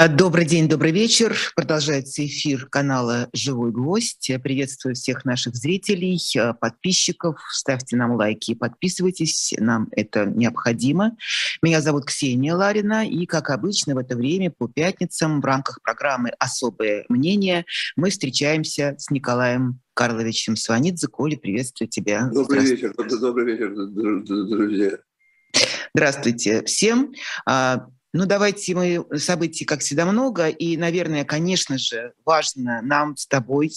А, добрый день, добрый вечер. Продолжается эфир канала «Живой гвоздь». Приветствую всех наших зрителей, а, подписчиков. Ставьте нам лайки и подписывайтесь. Нам это необходимо. Меня зовут Ксения Ларина. И, как обычно, в это время по пятницам в рамках программы «Особое мнение» мы встречаемся с Николаем Карловичем Сванидзе. Коля, приветствую тебя. Добрый вечер. Добрый вечер, друзья. Здравствуйте всем. Ну, давайте мы событий, как всегда, много. И, наверное, конечно же, важно нам с тобой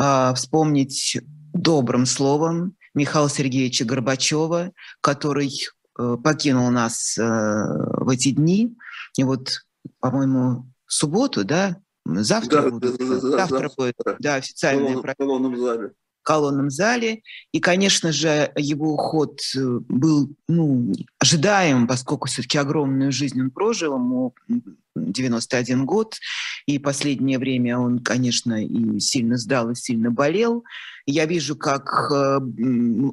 э, вспомнить добрым словом Михаила Сергеевича Горбачева, который э, покинул нас э, в эти дни. И вот, по-моему, в субботу, да, завтра, да, будет, да, да, завтра будет да, официальное... В колонном зале колонном зале. И, конечно же, его уход э, был ну, ожидаем, поскольку все-таки огромную жизнь он прожил, ему 91 год, и последнее время он, конечно, и сильно сдал, и сильно болел. Я вижу, как э,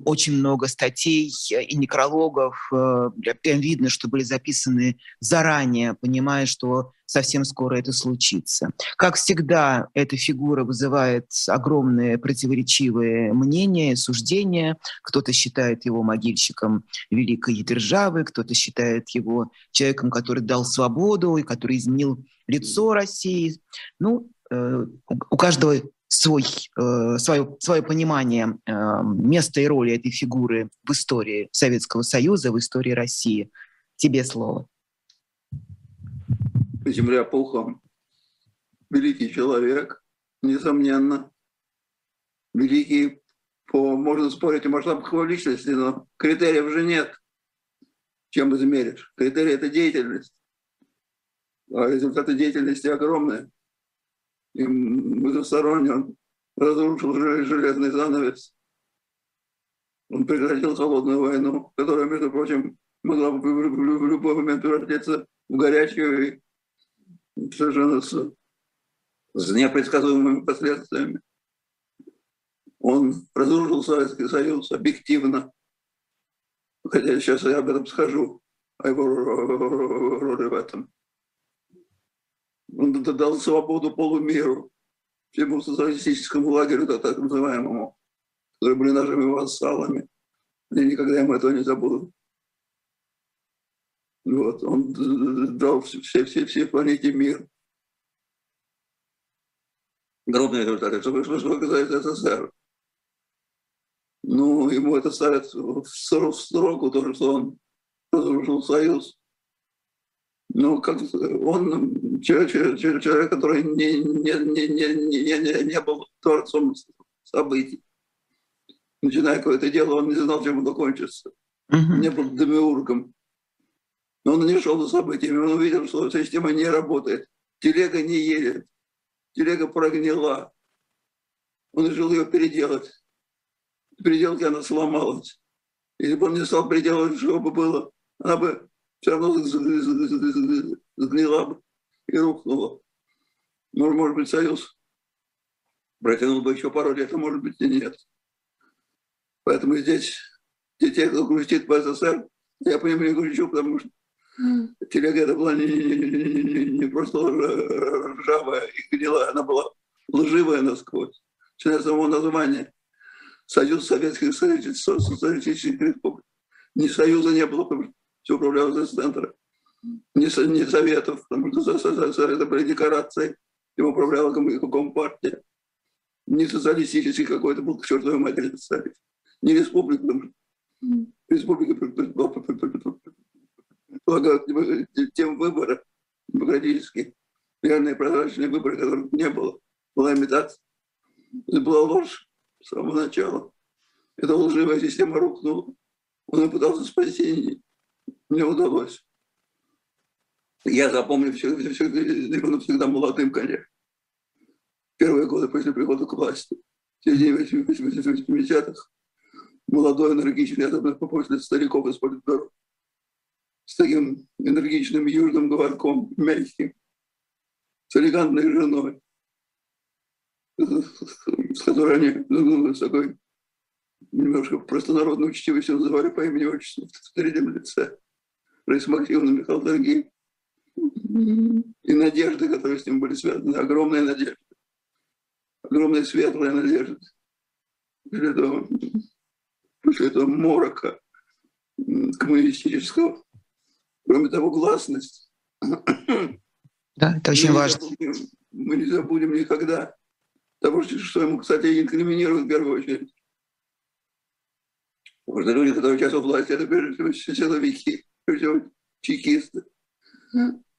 очень много статей и некрологов, э, прям видно, что были записаны заранее, понимая, что совсем скоро это случится. Как всегда, эта фигура вызывает огромные противоречивые мнения, суждения. Кто-то считает его могильщиком великой державы, кто-то считает его человеком, который дал свободу и который изменил лицо России. Ну, э, у каждого свой, э, свое, свое понимание э, места и роли этой фигуры в истории Советского Союза, в истории России. Тебе слово земля пухом. Великий человек, несомненно. Великий, по, можно спорить о масштабах его личности, но критериев же нет. Чем измеришь? Критерий – это деятельность. А результаты деятельности огромные. И многосторонне он разрушил железный занавес. Он прекратил холодную войну, которая, между прочим, могла бы в любой момент превратиться в горячую и совершенно с, с непредсказуемыми последствиями. Он разрушил Советский Союз объективно, хотя сейчас я об этом скажу, о его роли в этом. Он дал свободу полумиру, всему социалистическому лагерю, так называемому, которые были нашими вассалами. Я никогда ему этого не забуду. Вот, он дал все, все, все планете мир. Гробные результаты. Что, что, что касается СССР, ну, ему это ставят в сроку, то, что он разрушил Союз. Ну, как он человек, человек который не, не, не, не, не, не был творцом событий. Начиная какое-то дело, он не знал, чем оно кончится. Uh-huh. Не был демиургом. Но он не шел за событиями, он увидел, что система не работает. Телега не едет, телега прогнила. Он решил ее переделать. Переделки она сломалась. Если бы он не стал переделывать, что бы было, она бы все равно сгнила бы и рухнула. Может, может быть, союз протянул бы еще пару лет, а может быть и нет. Поэтому здесь те, кто грустит по СССР, я по ним не грущу, потому что Телега это была не, не, не, не просто ржавая и гнилая, она была лживая насквозь. Начиная с самого названия. Союз Советских Социалистических Республик. Ни Союза не было, потому что все управлялось из центра. Ни, ни Советов, потому что это были декорации, им управляла Компартия. Ни социалистический какой-то был к чертовой матери Совет. Ни республика, потому что республика предполагают тем выборам демократические, реальные прозрачные выборы, которых не было. Была имитация. Это была ложь с самого начала. Эта лживая система рухнула. Он пытался спасти, не удалось. Я запомню все, все, все, он всегда молодым, конечно. Первые годы после прихода к власти, в середине 80-х, молодой, энергичный, особенно после стариков из политбюро с таким энергичным южным говорком, мягким, с элегантной женой, с которой они ну, с такой немножко простонародно учтивостью называли по имени отчеству в третьем лице. Раиса Максимовна Михаил Дорогий. и надежды, которые с ним были связаны, огромная надежда, огромная светлая надежда. После этого, после этого морока коммунистического. Кроме того, гласность. Да, это очень мы важно. Не забудем, мы не забудем никогда того, что ему, кстати, инкриминируют в первую очередь. Потому что люди, которые сейчас у власти, это прежде всего силовики, всего чекисты.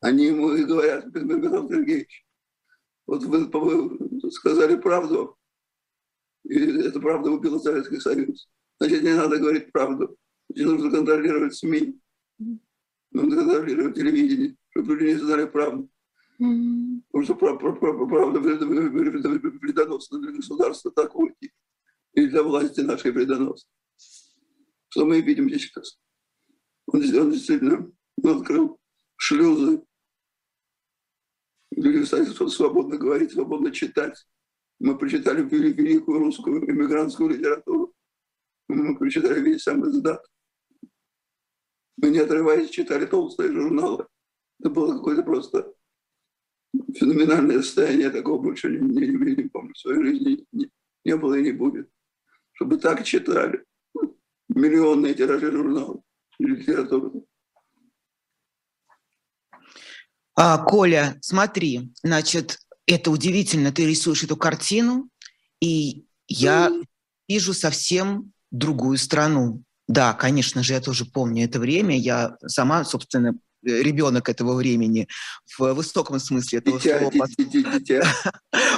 Они ему и говорят, Михаил Сергеевич, вот вы, вы сказали правду, и эта правда убила Советский Союз. Значит, не надо говорить правду. Значит, нужно контролировать СМИ, нужно контролировать телевидение, чтобы люди не знали правду. Потому что правда вредоносна для государства такой и для власти нашей вредоносна. Что мы видим сейчас? Он, действительно открыл шлюзы. Люди стали свободно говорить, свободно читать. Мы прочитали великую русскую иммигрантскую литературу. Мы прочитали весь сам издат. Мы, не отрываясь, читали толстые журналы. Это было какое-то просто феноменальное состояние. Такого больше не, не, не, не помню в своей жизни. Не, не было и не будет. Чтобы так читали. Миллионные тиражи журналов литературы. А, Коля, смотри, значит, это удивительно, ты рисуешь эту картину, и я вижу совсем другую страну. Да, конечно же, я тоже помню это время. Я сама, собственно, ребенок этого времени в высоком смысле этого дитя, слова. Дитя, дитя.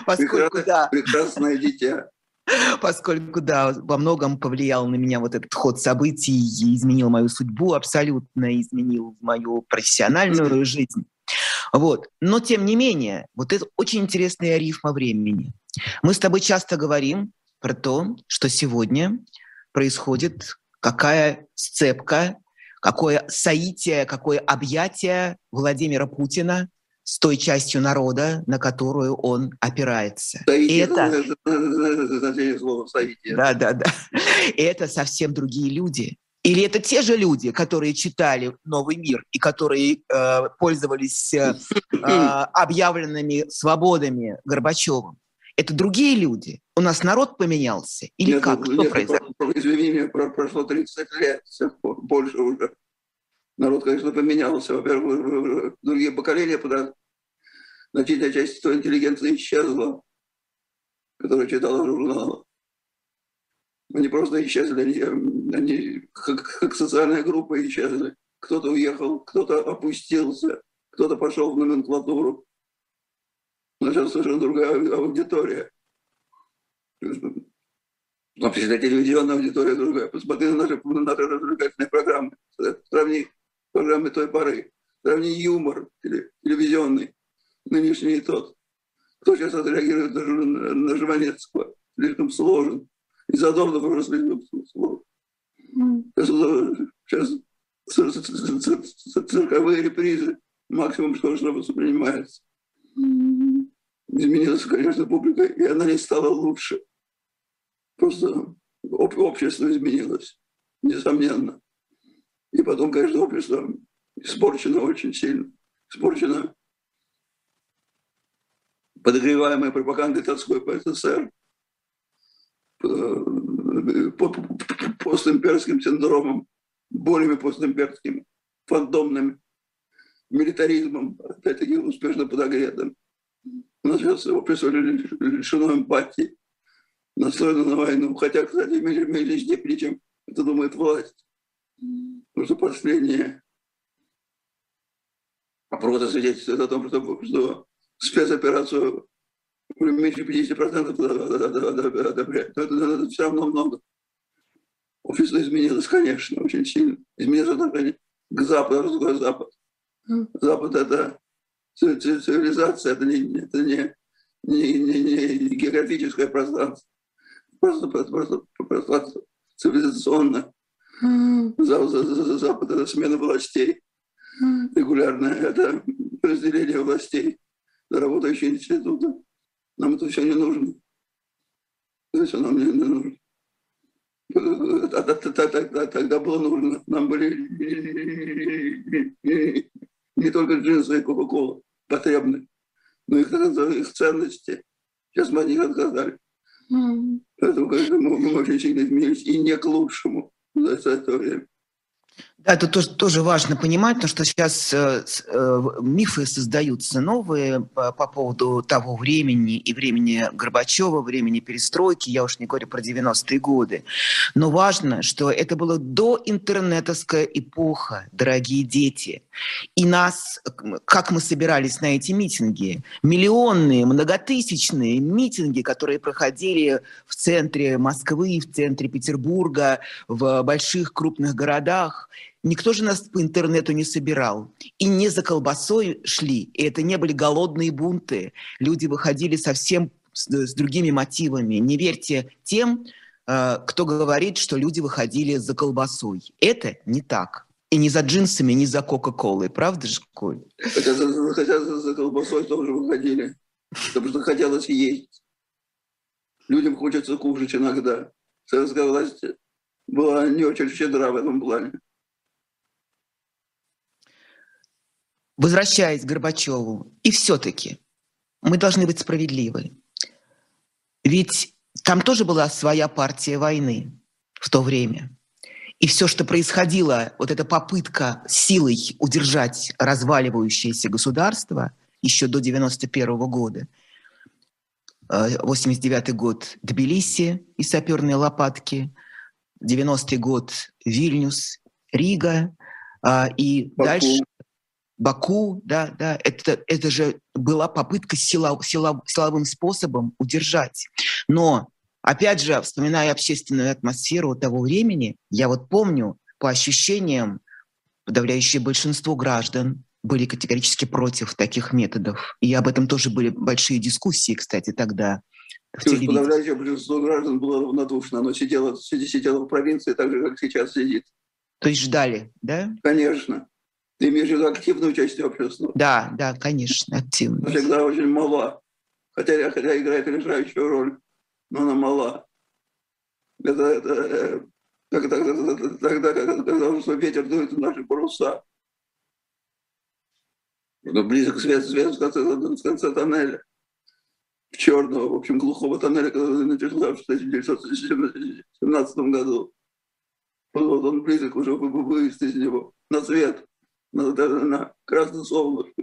Поскольку, да. Прекрасное дитя. Поскольку, да, во многом повлиял на меня вот этот ход событий, изменил мою судьбу абсолютно, изменил мою профессиональную жизнь. Вот. Но, тем не менее, вот это очень интересная рифма времени. Мы с тобой часто говорим про то, что сегодня происходит какая сцепка, какое соитие, какое объятие Владимира Путина с той частью народа, на которую он опирается. И это, значение слова соитие. да, да, да. Это совсем другие люди. Или это те же люди, которые читали «Новый мир» и которые э, пользовались э, э, объявленными свободами Горбачевым? Это другие люди? У нас народ поменялся? Или Нет, как? Что нет, произошло? про- про- Извини меня, про- прошло 30 лет, пор, больше уже. Народ, конечно, поменялся. Во-первых, другие поколения, куда значительная часть той интеллигенции исчезла, которая читала журналы. Они просто исчезли, они, они как, как социальная группа исчезли. Кто-то уехал, кто-то опустился, кто-то пошел в номенклатуру. Но сейчас совершенно другая аудитория. Вообще, телевизионная аудитория другая. Посмотри на наши, на наши развлекательные программы. Сравни программы той поры. Сравни юмор теле- телевизионный, нынешний и тот. Кто сейчас отреагирует на, на Жванецкого? Слишком сложен. И Задорнов уже слишком сложен. Сейчас, сейчас цирковые репризы. Максимум, что, что воспринимается. Изменилась, конечно, публика, и она не стала лучше. Просто об- общество изменилось, несомненно. И потом, конечно, общество испорчено очень сильно. Испорчено подогреваемой пропагандой Тверской по СССР, э, по- по- постимперским синдромом, болями постимперскими, фантомными, милитаризмом, опять-таки успешно подогретым. У нас сейчас общество лишено эмпатии, настроено на войну. Хотя, кстати, меньшей, меньшей степени, чем это думает власть. Потому что последние опросы свидетельствуют о том, что, что спецоперацию меньше 50% одобряют. Но это, все равно много. Общество изменилось, конечно, очень сильно. Изменилось отношение к Западу. Что такое Запад? Запад – это ци- ци- цивилизация, это не, это не, не, не, не географическое пространство. Просто, просто пространство цивилизационное. За- за- за- Запад – это смена властей регулярная, это разделение властей, работающие институты. Нам это все не нужно. Это все нам не не нужно. Тогда тогда было нужно. Нам были не только джинсы и Кока-Кола потребны, но и их ценности. Сейчас мы от них отказали. Поэтому, конечно, мы, мы очень сильно изменились и не к лучшему за это время. Да, это тоже, тоже важно понимать, потому что сейчас э, э, мифы создаются новые по, по поводу того времени и времени Горбачева, времени перестройки, я уж не говорю про 90-е годы. Но важно, что это было до интернетовская эпоха, дорогие дети. И нас, как мы собирались на эти митинги, миллионные, многотысячные митинги, которые проходили в центре Москвы, в центре Петербурга, в больших крупных городах – Никто же нас по интернету не собирал. И не за колбасой шли. И это не были голодные бунты. Люди выходили совсем с, с другими мотивами. Не верьте тем, э, кто говорит, что люди выходили за колбасой. Это не так. И не за джинсами, не за Кока-Колой. Правда же, Коль? Хотя, хотя за колбасой тоже выходили. Потому что хотелось есть. Людям хочется кушать иногда. Советская власть была не очень щедра в этом плане. Возвращаясь к Горбачеву, и все-таки мы должны быть справедливы. Ведь там тоже была своя партия войны в то время. И все, что происходило, вот эта попытка силой удержать разваливающееся государство еще до 91 года, 89 э, год Тбилиси и саперные лопатки, 90 год Вильнюс, Рига, э, и Баку. дальше Баку, да, да, это, это же была попытка сила, сила, силовым способом удержать. Но, опять же, вспоминая общественную атмосферу того времени, я вот помню по ощущениям, подавляющее большинство граждан были категорически против таких методов. И об этом тоже были большие дискуссии, кстати, тогда. В подавляющее большинство граждан было равнодушно. Оно сидело, сидело в провинции так же, как сейчас сидит. То есть ждали, да? Конечно. Ты имеешь в виду активное участие общества? Да, да, конечно, активное. Всегда очень мала. Хотя, хотя играет решающую роль, но она мала. Это, это тогда, тогда, когда, когда ветер дует в наши паруса. Это близок свет, свет в конце, в конце тоннеля. В черного, в общем, глухого тоннеля, который начался в 1917 году. Вот он близок уже вывести из него на свет даже на красное солнышко.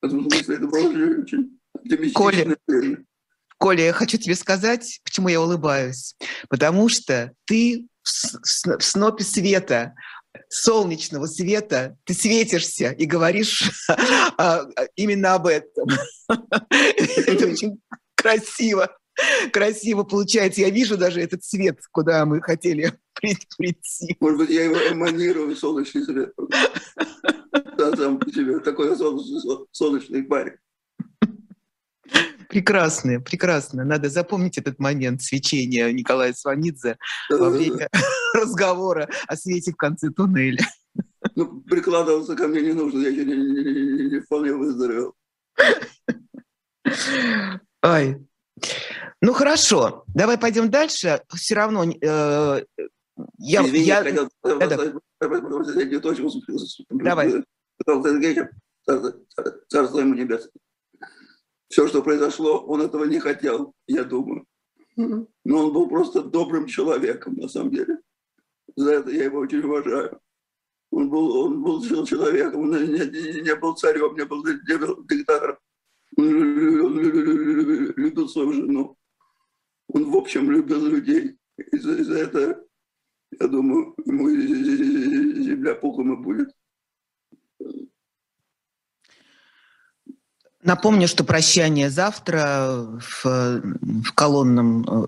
В этом смысле это было очень оптимистично. Коля, Коля, я хочу тебе сказать, почему я улыбаюсь. Потому что ты в, в, в снопе света, солнечного света, ты светишься и говоришь а, именно об этом. Это очень красиво. Красиво получается. Я вижу даже этот цвет, куда мы хотели прийти. Может быть, я его эманирую, солнечный свет. Да, сам по себе. Такой солнечный, солнечный парень. Прекрасно, прекрасно. Надо запомнить этот момент свечения Николая Сванидзе во время разговора о свете в конце туннеля. Ну, прикладываться ко мне не нужно, я еще не, не, не, не вполне выздоровел. Ай. Ну хорошо, давай пойдем дальше. Все равно э, я, Извини, я... хотел точку. Давай. Царство ему небесное. Все, что произошло, он этого не хотел, я думаю. Но он был просто добрым человеком, на самом деле. За это я его очень уважаю. Он был, он был человеком, он не, не был царем, не был, не был диктатором. Он любил свою жену. Он, в общем, любил людей. И за, за это я думаю, ему земля пухом и будет. Напомню, что прощание завтра в, в колонном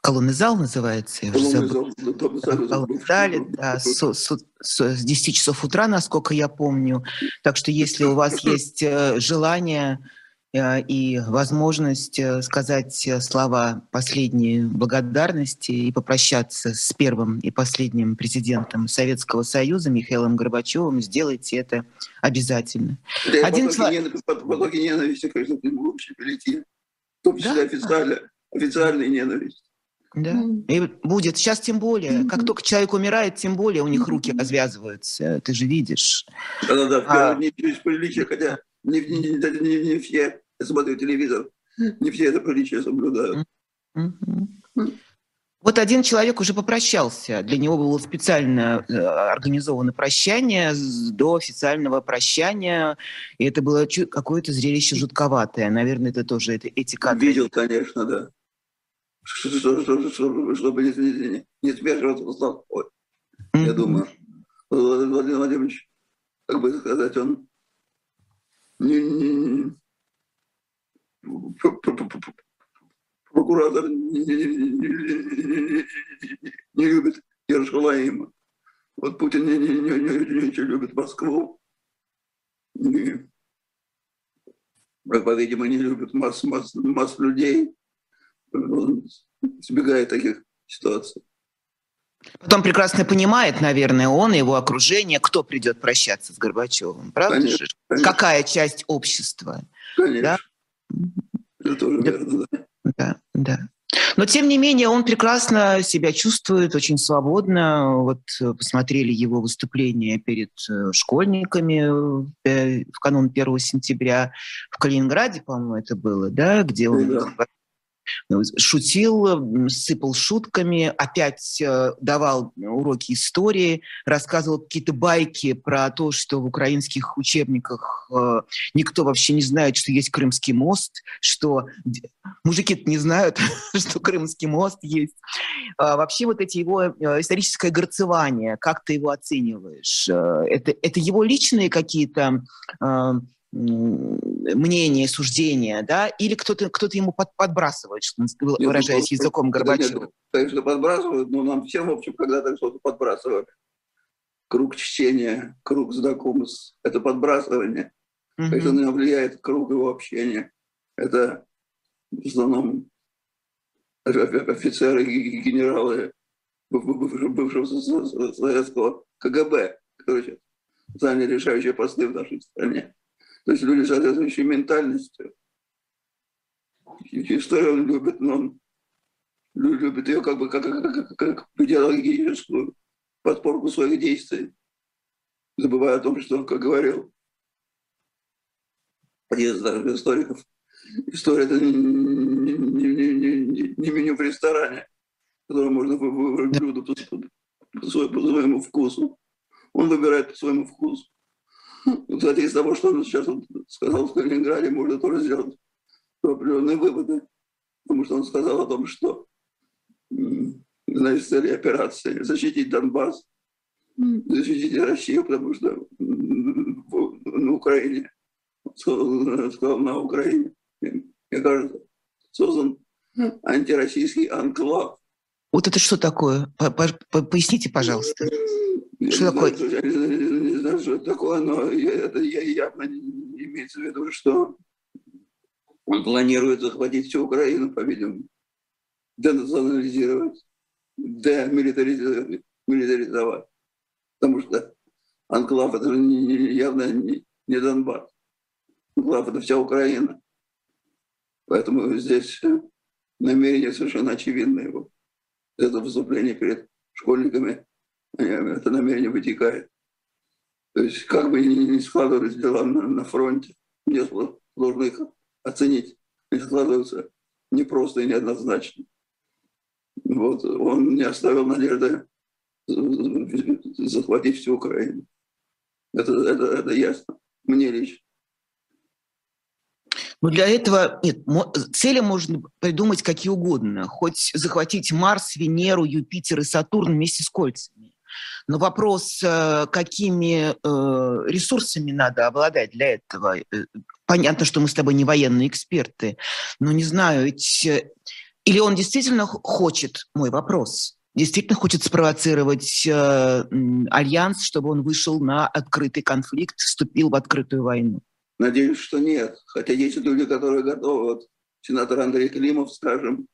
колонный зал называется. Я колонный зал, в зале, да, с, с, с, с 10 часов утра, насколько я помню. Так что если у вас есть э, желание Э, и возможность э, сказать э, слова последней благодарности и попрощаться с первым и последним президентом Советского Союза Михаилом Горбачевым, сделайте это обязательно. Да, Один потоки, ненависти, потоки ненависти, конечно, к нему вообще перейти. В том числе да? официально, официальной ненависти. Да. И будет. Сейчас тем более. Как только человек умирает, тем более у них руки развязываются. Ты же видишь. Да-да-да. А... Не через приличие, хотя не, не, не, не, не все, я смотрю телевизор, не все это приличие соблюдают. Вот один человек уже попрощался. Для него было специально э, организовано прощание до официального прощания. И это было какое-то зрелище жутковатое. Наверное, это тоже это, эти кадры. Видел, конечно, да. Чтобы не, не, смешиваться с толпой. Mm-hmm. Я думаю, Владимир Владимирович, как бы сказать, он не, не, прокуратор не, любит Ершалаима. Вот Путин не, не, не, не, не любит Москву. И, по-видимому, не любит масс, масс, масс людей. Он избегает таких ситуаций. Потом прекрасно понимает, наверное, он и его окружение, кто придет прощаться с Горбачевым. Правда конечно, же? Конечно. Какая часть общества? Конечно. Да? Это тоже верно, да. Да, да. Но тем не менее он прекрасно себя чувствует, очень свободно. Вот э, посмотрели его выступление перед э, школьниками э, в канун 1 сентября в Калининграде, по-моему, это было, да, где он да шутил, сыпал шутками, опять э, давал уроки истории, рассказывал какие-то байки про то, что в украинских учебниках э, никто вообще не знает, что есть Крымский мост, что мужики не знают, что Крымский мост есть. А вообще вот эти его э, историческое горцевание, как ты его оцениваешь? Это, это его личные какие-то мнение, суждение, да, или кто-то кто ему под, подбрасывает, что, ну, выражаясь нет, языком Горбачева? Нет, конечно, подбрасывают, но нам всем, в общем, когда-то что-то подбрасывали. Круг чтения, круг знакомств – это подбрасывание. Угу. Это на влияет круг его общения. Это в основном офицеры и генералы бывшего советского КГБ, которые заняли решающие посты в нашей стране. То есть люди соответствующей ментальностью. Историю любит, но он любит ее как бы как, как, как, идеологическую подпорку своих действий, забывая о том, что он, как говорил из наших историков, история это не, не, не, не, не меню в ресторане, которое можно выбрать блюдо по, по, по своему вкусу. Он выбирает по своему вкусу. Кстати, из того, что он сейчас сказал в Калининграде, можно тоже сделать определенные выводы. Потому что он сказал о том, что значит, цели операции защитить Донбасс, защитить Россию, потому что на Украине, сказал на Украине, мне кажется, создан антироссийский анклав. Вот это что такое? Поясните, пожалуйста. Что такое? Я не знаю, что такое, но это явно имеется в виду, что он планирует захватить всю Украину, по-видимому, денационализировать, демилитаризовать, милитаризовать. Потому что анклав – это явно не, не Донбасс. Анклав – это вся Украина. Поэтому здесь намерение совершенно очевидное его. Это выступление перед школьниками это намерение вытекает. То есть как бы ни складывались дела на, на фронте, мне сложно их оценить. Они складываются непросто и неоднозначно. Вот, он не оставил надежды захватить всю Украину. Это, это, это ясно, мне лично. Но для этого нет, цели можно придумать какие угодно. Хоть захватить Марс, Венеру, Юпитер и Сатурн вместе с кольцами. Но вопрос, э, какими э, ресурсами надо обладать для этого. Э, понятно, что мы с тобой не военные эксперты, но не знаю, ведь... Или он действительно хочет, мой вопрос, действительно хочет спровоцировать альянс, чтобы он вышел на открытый конфликт, вступил в открытую войну? Надеюсь, что нет. Хотя есть люди, которые готовы. Вот сенатор Андрей Климов, скажем,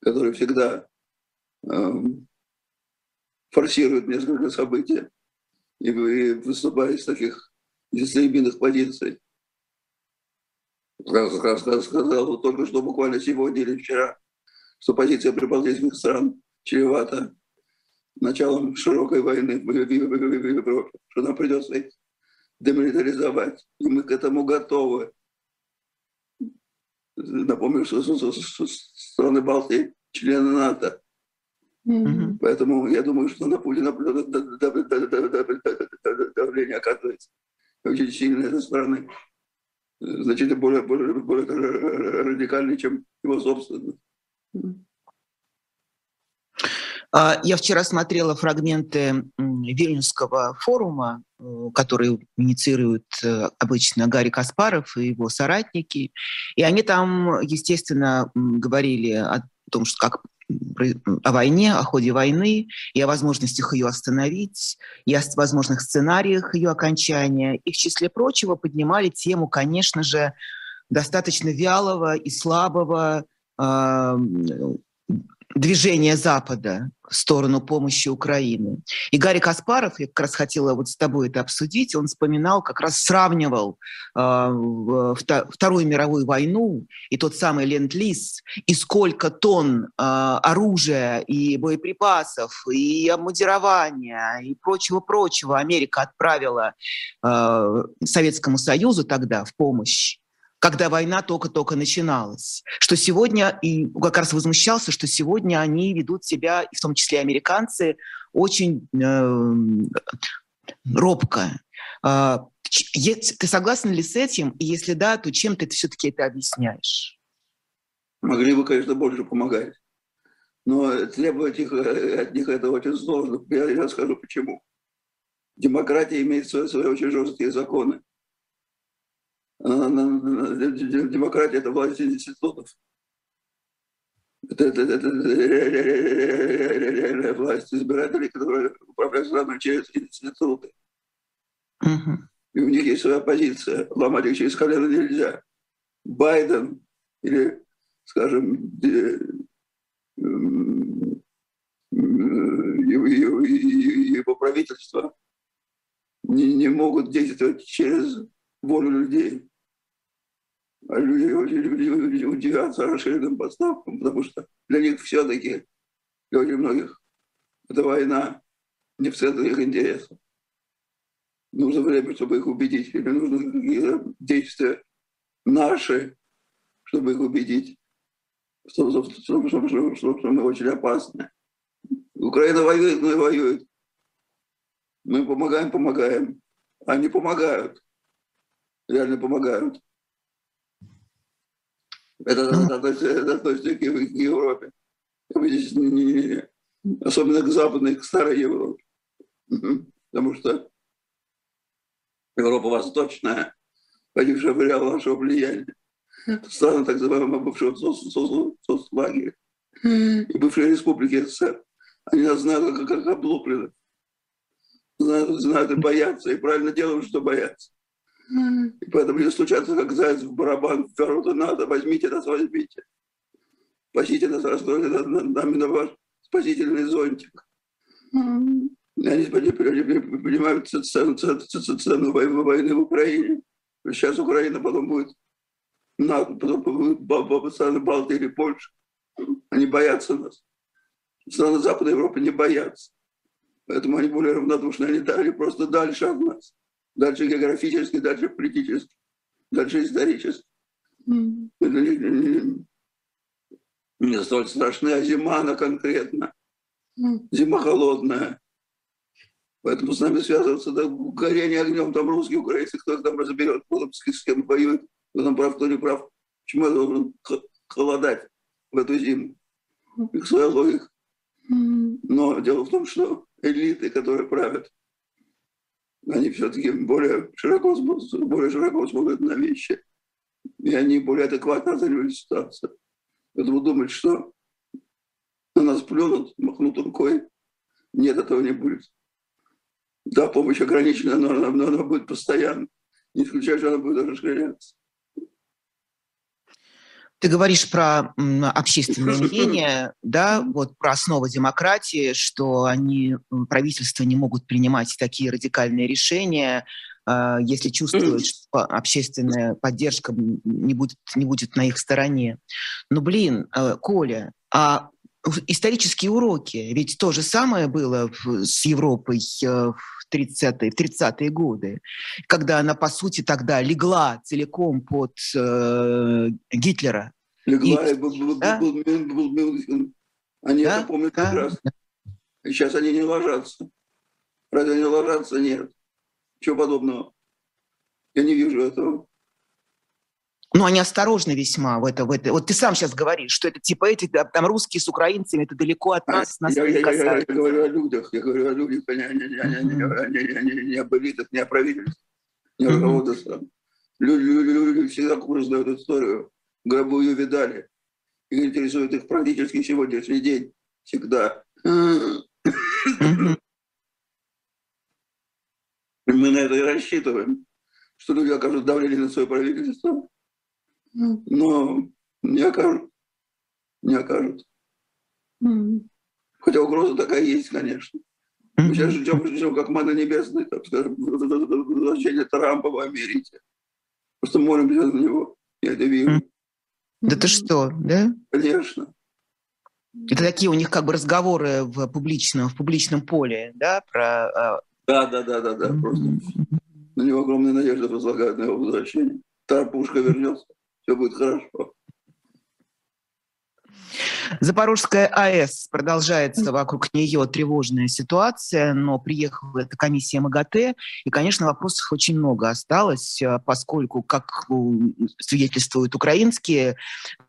который всегда эм, форсирует несколько событий и выступает с таких истребительных позиций. Сказал только что буквально сегодня или вчера, что позиция прибалтийских стран чревата началом широкой войны в Европе, что нам придется демилитаризовать. И мы к этому готовы. Напомню, что страны Балтии члены НАТО. Mm-hmm. Поэтому я думаю, что на Путина давление оказывается очень сильное со стороны, значительно более, более, более радикальный, чем его собственный. Я вчера смотрела фрагменты Вильнюсского форума, который инициирует обычно Гарри Каспаров и его соратники. И они там, естественно, говорили о том, что как о войне, о ходе войны и о возможностях ее остановить, и о возможных сценариях ее окончания. И в числе прочего поднимали тему, конечно же, достаточно вялого и слабого э, движения Запада в сторону помощи Украины. И Гарри Каспаров, я как раз хотела вот с тобой это обсудить, он вспоминал, как раз сравнивал э, Вторую мировую войну и тот самый Ленд-Лиз, и сколько тонн э, оружия и боеприпасов, и обмундирования, и прочего-прочего Америка отправила э, Советскому Союзу тогда в помощь когда война только-только начиналась. Что сегодня, и как раз возмущался, что сегодня они ведут себя, в том числе американцы, очень э, робко. Э, ты согласен ли с этим? И если да, то чем ты все-таки это объясняешь? Могли бы, конечно, больше помогать. Но требовать их, э, от них это очень сложно. Я, я скажу почему. Демократия имеет свои, свои очень жесткие законы. Демократия – это власть институтов. Это, это, это, это реальная власть избирателей, которые управляют страной через институты. Uh-huh. И у них есть своя позиция. Ломать их через колено нельзя. Байден или, скажем, его правительство не, не могут действовать через волю людей. А люди, люди, люди удивятся расширенным поставкам, потому что для них все-таки, для очень многих, эта война не в центре их интересов. Нужно время, чтобы их убедить, или нужны какие-то действия наши, чтобы их убедить, что, что, что, что, что, что, что мы очень опасны. Украина воюет, мы воюет. Мы помогаем, помогаем. Они помогают. Реально помогают. Это ну. относится к Европе. Особенно к западной, к старой Европе. Потому что Европа восточная, погибшая потеряла нашего влияния. Страны так называемого бывшего соцлагеря и бывшие республики СССР. Они нас знают как, как облуплены. Знают, знают и боятся, и правильно делают, что боятся. И поэтому не случаться, как заяц в барабан, в ворота надо, возьмите нас, возьмите. Спасите нас, расстроили нами на ваш спасительный зонтик. Они понимают цену, цену, цену войны в Украине. Сейчас Украина потом будет НАТО, потом страны Балтии или Польша. Они боятся нас. Страны Западной Европы не боятся. Поэтому они более равнодушны. Они дали просто дальше от нас дальше географически, дальше политически, дальше исторически. Mm. Не, не, не столь страшная зима, она конкретно. Mm. Зима холодная. Поэтому с нами связываться, да, горение огнем, там русские, украинцы, кто там разберет, кто с кем воюет, кто там прав, кто не прав. Почему я должен холодать в эту зиму? Их своя логика. Но дело в том, что элиты, которые правят, они все-таки более широко, более широко смотрят на вещи, и они более адекватно оценивают ситуацию. Поэтому думать, что на нас плюнут, махнут рукой, нет, этого не будет. Да, помощь ограничена, но она, но она будет постоянно. Не исключаю, что она будет расширяться. Ты говоришь про общественное мнение, да, вот про основу демократии, что они, правительства не могут принимать такие радикальные решения, а, если чувствуют, что общественная поддержка не будет, не будет на их стороне. Но, блин, э, Коля, А исторические уроки, ведь то же самое было с Европой э, в 30-е, в 30 годы, когда она, по сути, тогда легла целиком под э, Гитлера. Легла, и, и был, был, да? был, был, был, был, они да? это помнят да? прекрасно. И сейчас они не ложатся. Разве они ложатся? Нет. Чего подобного? Я не вижу этого. Ну, они осторожны весьма в это, в это. Вот ты сам сейчас говоришь, что это типа эти, там русские с украинцами, это далеко от нас. нас я, я, я, я, я говорю о людях, я говорю о людях, а не, не, не, не, не, не, не, не об элитах, не о правительстве, не о руководстве. Люди, люди, люди всегда курс знают историю, гробу ее видали. И интересует их практически сегодняшний день. Всегда. Мы на это и рассчитываем, что люди окажут давление на свое правительство, но не окажут. Не окажут. Хотя угроза такая есть, конечно. Мы сейчас ждем, ждем как мана небесная, так скажем, возвращение Трампа в Америке. Просто молимся на него. Я это вижу. Да ты что, да? Конечно. Это такие у них как бы разговоры в публичном, в публичном поле, да, про... А, да, да, да, да, да, просто на него огромная надежда возлагают на его возвращение. Тарпушка вернется все будет хорошо. Запорожская АЭС продолжается вокруг нее тревожная ситуация, но приехала эта комиссия МАГАТЭ, и, конечно, вопросов очень много осталось, э, поскольку, как свидетельствуют украинские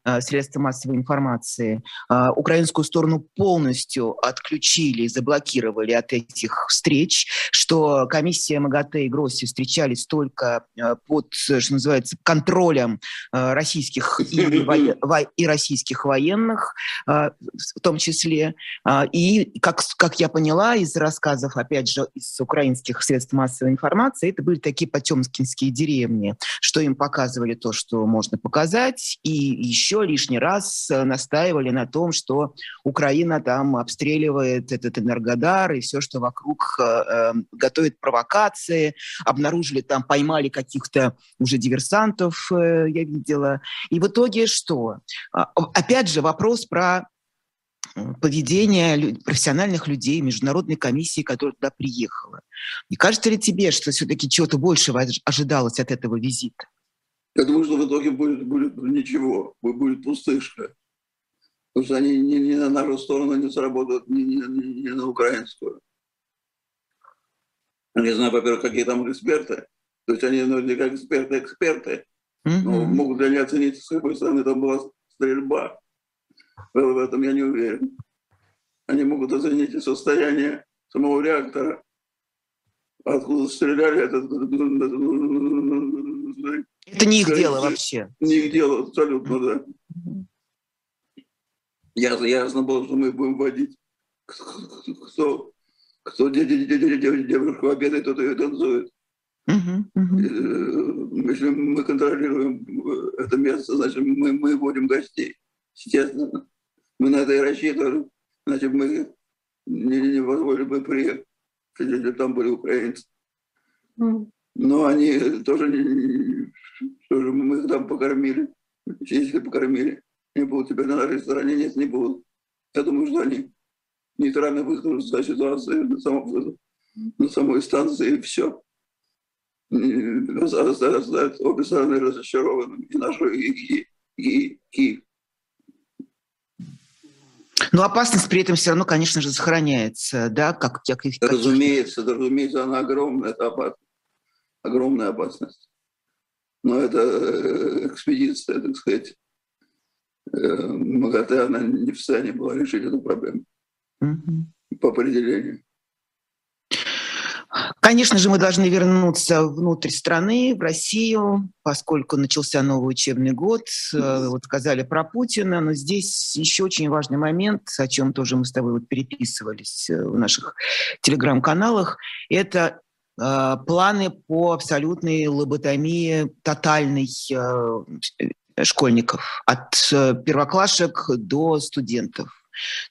э, средства массовой информации, э, украинскую сторону полностью отключили заблокировали от этих встреч, что комиссия МАГАТЭ и Гросси встречались только под, что называется, контролем российских и, и российских военных, а, в том числе. А, и, как, как я поняла из рассказов, опять же, из украинских средств массовой информации, это были такие потемкинские деревни, что им показывали то, что можно показать, и еще лишний раз настаивали на том, что Украина там обстреливает этот Энергодар и все, что вокруг э, готовит провокации, обнаружили там, поймали каких-то уже диверсантов, э, я видела. И в итоге что? Опять же, вопрос про про э, поведение профессиональных людей, международной комиссии, которая туда приехала. Не кажется ли тебе, что все-таки чего-то большего ожидалось от этого визита? Я думаю, что в итоге будет, будет ничего, будет пустышка. Потому что они ни, ни на нашу сторону не сработают, ни, ни, ни на украинскую. Не знаю, во-первых, какие там эксперты. То есть они ну, не как эксперты, эксперты. Mm-hmm. Но могут ли они оценить, с какой стороны там была стрельба. В этом я не уверен. Они могут оценить состояние самого реактора. Откуда стреляли, это... Это не их дело вообще. Не их дело, абсолютно, да. Ясно, ясно было, что мы будем водить. Кто, кто девушку обедает, тот ее танцует. Uh-huh, uh-huh. Если мы контролируем это место, значит, мы, мы водим гостей. Естественно. Мы на это и рассчитывали. Значит, мы не, не позволили бы приехать, если там были украинцы. Но они тоже, не, тоже мы их там покормили. Если покормили, не будут теперь на нашей стороне, нет, не будут. Я думаю, что они нейтрально выскажутся ситуацию на, самом, на самой станции, и все. Оставят обе стороны разочарованными, и нашу, и, и, и Киев. Но опасность при этом все равно, конечно же, сохраняется, да, как, как Разумеется, да, разумеется, она огромная, это опасность, огромная опасность. Но это э, экспедиция, так сказать, э, МАГАТЭ, она не в состоянии была решить эту проблему угу. по определению. Конечно же, мы должны вернуться внутрь страны, в Россию, поскольку начался новый учебный год. Э, вот сказали про Путина, но здесь еще очень важный момент, о чем тоже мы с тобой вот переписывались э, в наших телеграм-каналах, это э, планы по абсолютной лоботомии тотальной э, школьников, от э, первоклашек до студентов.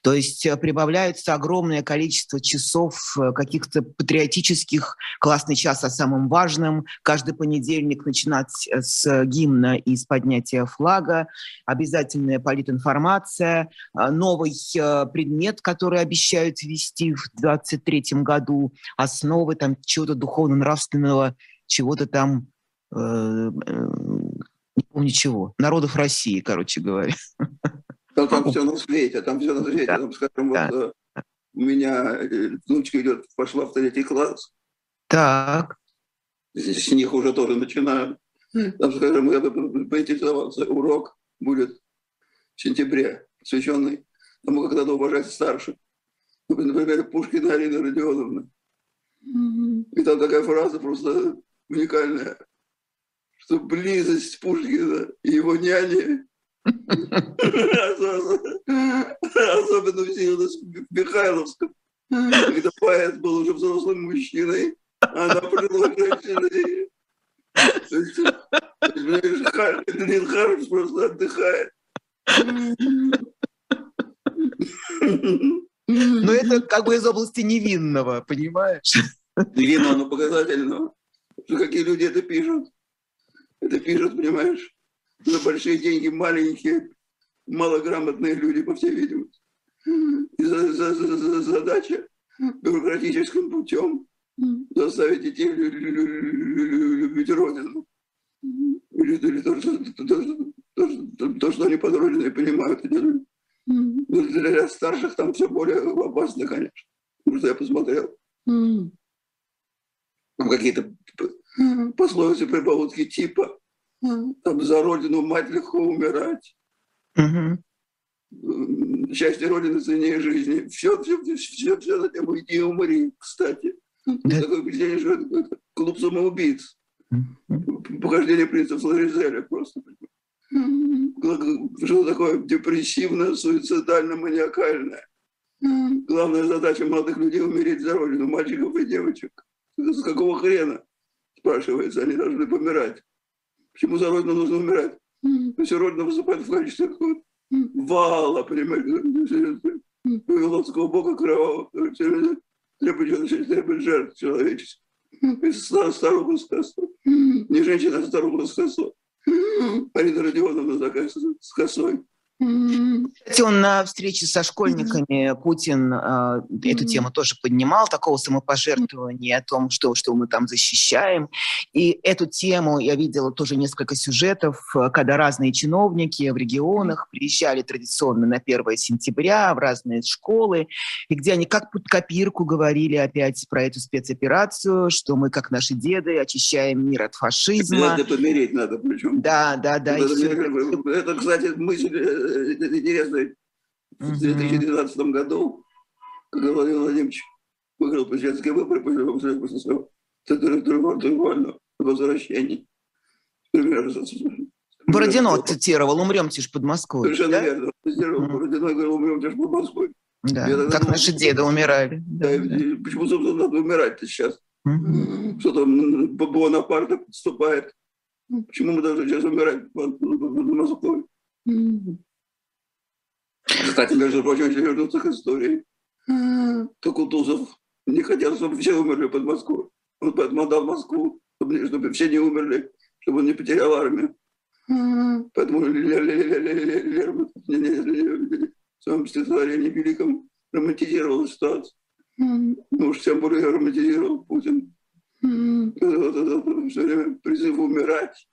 То есть э, прибавляется огромное количество часов э, каких-то патриотических, классный час о самом важном, каждый понедельник начинать с гимна и с поднятия флага, обязательная политинформация, новый предмет, который обещают ввести в 2023 году, основы там чего-то духовно-нравственного, чего-то там не помню чего, народов России, короче говоря. Там, там все на свете, там все на свете. Да. Там, скажем, да. вот э, у меня э, внучка идет, пошла в третий класс. Так. С них уже тоже начинают. Там, скажем, я бы поинтересовался, урок будет в сентябре, посвященный тому, как надо уважать старших. Например, Пушкина Арина Родионовна. И там такая фраза просто уникальная что близость Пушкина и его няни особенно усилилась в Михайловском, когда поэт был уже взрослым мужчиной, а она была женщиной. Лин Хармс просто отдыхает. Но это как бы из области невинного, понимаешь? Невинного, но показательного. Что какие люди это пишут. Это пишут, понимаешь, за большие деньги маленькие, малограмотные люди, по всей видимости. И за, за, за, за задача бюрократическим путем заставить детей любить Родину. Или, или то, что, то, то, то, что они под Родиной понимают. Но для старших там все более опасно, конечно. Потому что я посмотрел. Какие-то пословицы прибаутки типа там за родину мать легко умирать. Счастье Родины ценнее жизни. Все, все, все, все, все затем уйди и умри, кстати. Да. Такое впечатление, что это клуб самоубийц. Похождение принца Флоризеля просто. Что такое депрессивно, суицидально, маниакальное. Главная задача молодых людей умереть за родину, мальчиков и девочек. С какого хрена? спрашивается, они должны помирать. Почему за Родину нужно умирать? Все Родина выступает в качестве вала, понимаете, Вавилонского бога кровавого, требует, требует жертв человеческих. Старуху с Не женщина, а старуху с косой. Арина Родионовна такая с косой. Кстати, он на встрече со школьниками Путин э, эту тему тоже поднимал, такого самопожертвования о том, что, что мы там защищаем. И эту тему я видела тоже несколько сюжетов, когда разные чиновники в регионах приезжали традиционно на 1 сентября в разные школы, и где они как под копирку говорили опять про эту спецоперацию, что мы, как наши деды, очищаем мир от фашизма. Это помереть надо причем. Да, да, да. Это, это кстати, мысль э, интересно, в 2012 году, когда Владимир Владимирович выиграл президентские выборы после, после своего центрального возвращения. Бородино цитировал, умремте ж под Москвой. Совершенно да? верно. Цитировал. Бородино и говорил, умремте ж под Москвой. Да, Я как думал, наши деды умирали. Да, да. Почему, собственно, надо умирать-то сейчас? Mm-hmm. Что там Бонапарта подступает? Почему мы должны сейчас умирать под, под Москвой? Mm-hmm. Кстати, между прочим, если вернуться к истории, то Кутузов не хотел, чтобы все умерли под Москву. Он поэтому отдал Москву, чтобы, чтобы все не умерли, чтобы он не потерял армию. Поэтому Лермонтов в своем стихотворении великом романтизировал ситуацию. Ну уж тем более романтизировал Путин. Все время призыв умирать.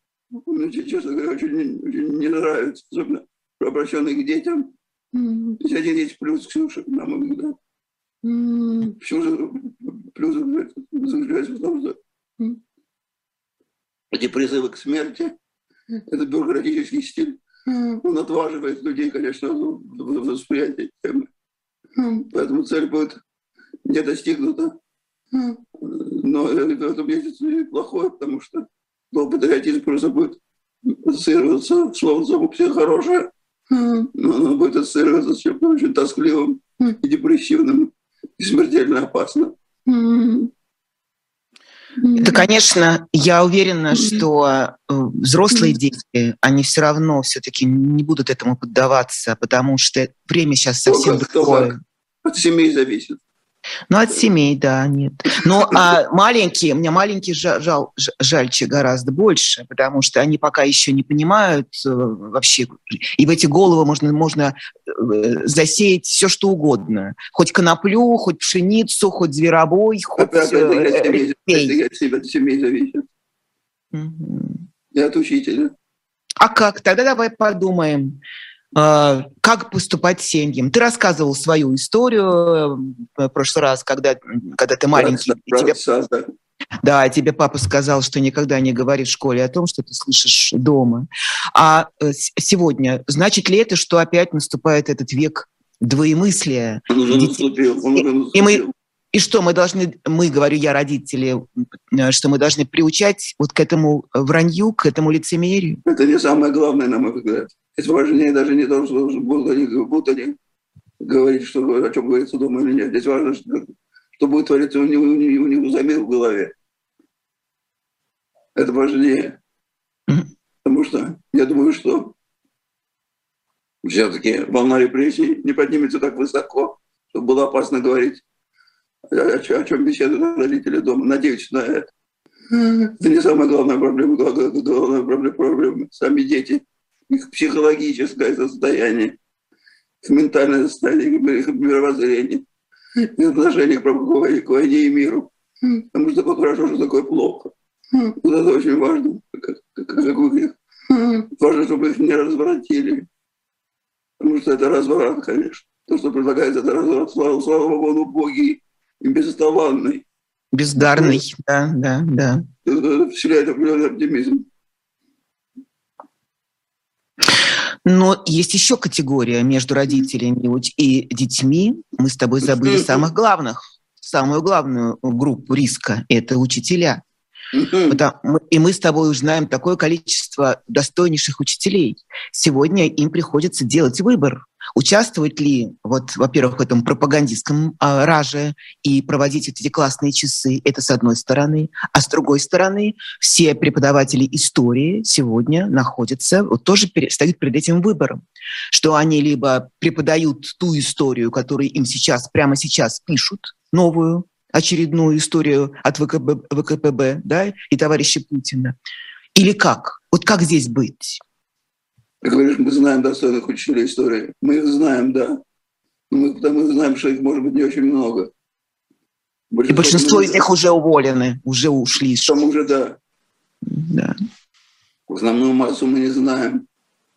Мне, честно говоря, очень, очень не нравится, особенно обращенный к детям. Есть плюс, Ксюша, на мой взгляд. Mm. Почему же плюс заключается в том, что эти призывы к смерти, это бюрократический стиль, он отваживает людей, конечно, в восприятии темы. Поэтому цель будет не достигнута. Но в этом есть плохое, потому что слово патриотизм просто будет ассоциироваться словом само все хорошее. Но оно будет ассоциироваться с чем-то очень тоскливым и депрессивным, и смертельно опасным. Это, конечно, я уверена, что э, взрослые дети, они все равно все-таки не будут этому поддаваться, потому что время сейчас совсем другое. От семьи зависит. Ну, от семей, да, нет. Но а маленькие, мне маленькие жал, жал, жальче гораздо больше, потому что они пока еще не понимают э, вообще, и в эти головы можно, можно э, засеять все, что угодно. Хоть коноплю, хоть пшеницу, хоть зверобой, хоть опять, э, опять, от семей зависит. Угу. И от учителя. А как? Тогда давай подумаем. А, как поступать семьям. Ты рассказывал свою историю э, в прошлый раз, когда, когда ты маленький. Брат, тебе, да. да, тебе папа сказал, что никогда не говори в школе о том, что ты слышишь дома. А э, сегодня, значит ли это, что опять наступает этот век двоемыслия? Он уже наступил, он уже наступил. И мы, и что мы должны, мы, говорю я, родители, э, что мы должны приучать вот к этому вранью, к этому лицемерию? Это не самое главное, на мой взгляд. Это важнее даже не то, что будут они, будут они говорить, что, о чем говорится дома или нет. Здесь важно, что, что будет твориться у них, у них, у них самих в голове. Это важнее. Потому что я думаю, что все-таки волна репрессий не поднимется так высоко, чтобы было опасно говорить, о, о чем беседуют родители дома. Надеюсь на это. Это не самая главная проблема. Главная проблема, проблема сами дети – их психологическое состояние, их ментальное состояние, их мировоззрение, их отношение к к войне и миру. Потому что такое хорошо, что такое плохо. Вот это очень важно, как, как, как у них. Важно, чтобы их не развратили. Потому что это разврат, конечно. То, что предлагается, это разврат. Слава, слава Богу, он убогий и бесталанный. Бездарный, да, да, да. Это вселяет определенный оптимизм. Но есть еще категория между родителями и детьми. Мы с тобой забыли самых главных, самую главную группу риска – это учителя. И мы с тобой узнаем такое количество достойнейших учителей. Сегодня им приходится делать выбор. Участвовать ли, вот, во-первых, в этом пропагандистском э, раже и проводить эти классные часы, это с одной стороны. А с другой стороны, все преподаватели истории сегодня находятся, вот тоже стоят перед этим выбором, что они либо преподают ту историю, которую им сейчас, прямо сейчас пишут, новую, очередную историю от ВКБ, ВКПБ да, и товарища Путина? Или как? Вот как здесь быть? Ты говоришь, мы знаем достойных учителей истории. Мы их знаем, да. Но мы, потому знаем, что их может быть не очень много. Большинство, и большинство из них уже уволены, уже ушли. Там уже, да. Да. Основную массу мы не знаем,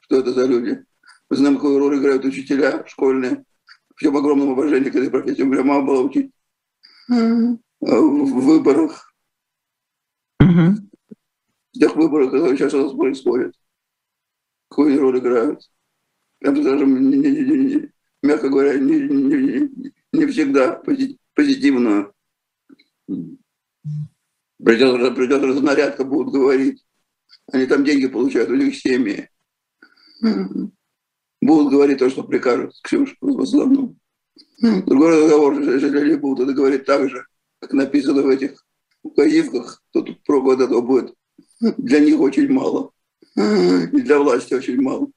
что это за люди. Мы знаем, какую роль играют учителя школьные. В всем огромном уважении к этой профессии. Прямо было учить в выборах, в тех выборах, которые сейчас у нас происходят, какую роль играют. Я бы даже, мягко говоря, не, не, не всегда позитивную. Придет, придет разнарядка, будут говорить. Они там деньги получают, у них семьи. Будут говорить то, что прикажут, Ксюша, в основном. Другой разговор, если будут это говорить так же, как написано в этих указивках, то тут проба этого будет для них очень мало. И для власти очень мало.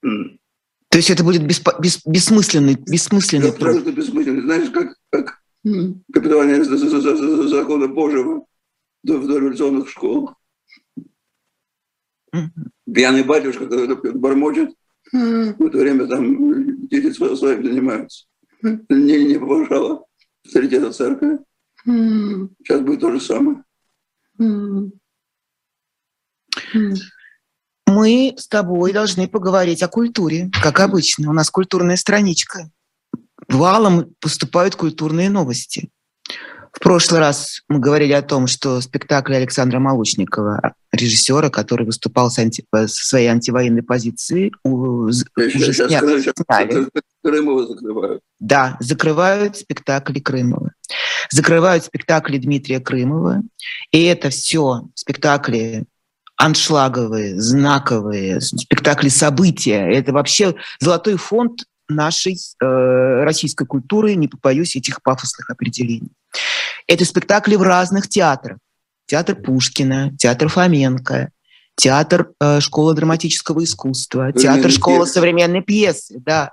То есть это будет беспо- бес- бессмысленный, бессмысленный Я труд. бессмысленный. Знаешь, как, как капиталование закона Божьего в дореволюционных школах. Пьяный батюшка, который бормочет, в это время там дети своим занимаются. Не, не повышало авторитета церкви. Сейчас будет то же самое. Мы с тобой должны поговорить о культуре, как обычно. У нас культурная страничка. Валом поступают культурные новости. В прошлый раз мы говорили о том, что спектакль Александра Молочникова, режиссера, который выступал с, анти, со своей антивоенной позиции, уже сняли. Крымова закрывают. Да, закрывают спектакли Крымова. Закрывают спектакли Дмитрия Крымова. И это все спектакли аншлаговые, знаковые, спектакли события. Это вообще золотой фонд нашей э, российской культуры, не побоюсь этих пафосных определений. Это спектакли в разных театрах. Театр Пушкина, театр Фоменко, театр э, школа драматического искусства, театр школа современной пьесы, да.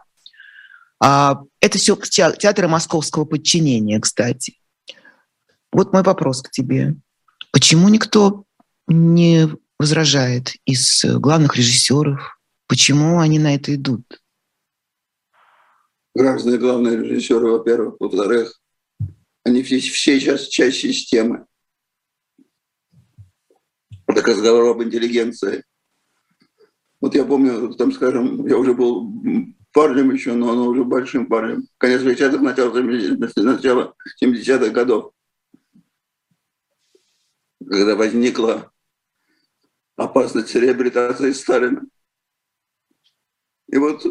А, это все театры московского подчинения, кстати. Вот мой вопрос к тебе. Почему никто не возражает из главных режиссеров? Почему они на это идут? Разные главные режиссеры, во-первых. Во-вторых, они все, все часть, часть системы. Это разговор об интеллигенции. Вот я помню, там, скажем, я уже был парнем еще, но он уже большим парнем. Конец 60-х, начало 70-х, начало 70-х годов. Когда возникла опасность реабилитации Сталина. И вот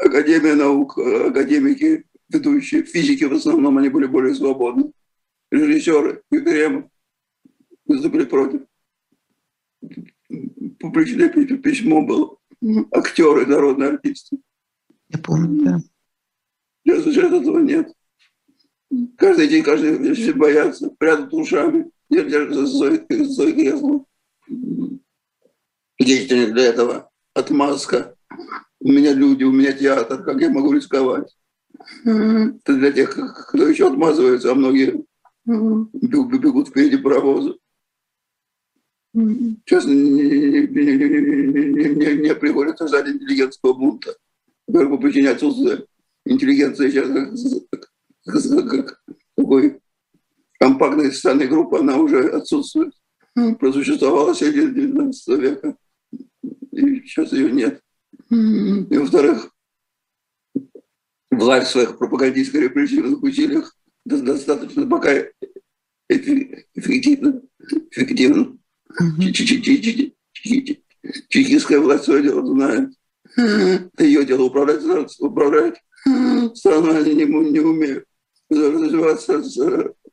Академия наук, академики, ведущие, физики в основном, они были более свободны. Режиссеры, Ефремов, выступили против. Публичное письмо было. Актеры, народные артисты. Я помню, да. Сейчас, сейчас этого нет. Каждый день, каждый день все боятся, прятают ушами, держатся за кресло. Деятельность для этого отмазка. У меня люди, у меня театр, как я могу рисковать? Это для тех, кто еще отмазывается, а многие бегут впереди паровоза. Сейчас не, не, не, не, не приходится ждать интеллигентского бунта. Бы причине отсутствия интеллигенции сейчас как, такой компактной социальной группы, она уже отсутствует. Просуществовала с 19 века. И сейчас ее нет. И во-вторых, власть в своих пропагандистско-репрессивных усилиях достаточно пока эффективно. эффективно. Чекистская власть свое дело знает. Ее дело управлять, управлять страной они не, не умеют. Развивать,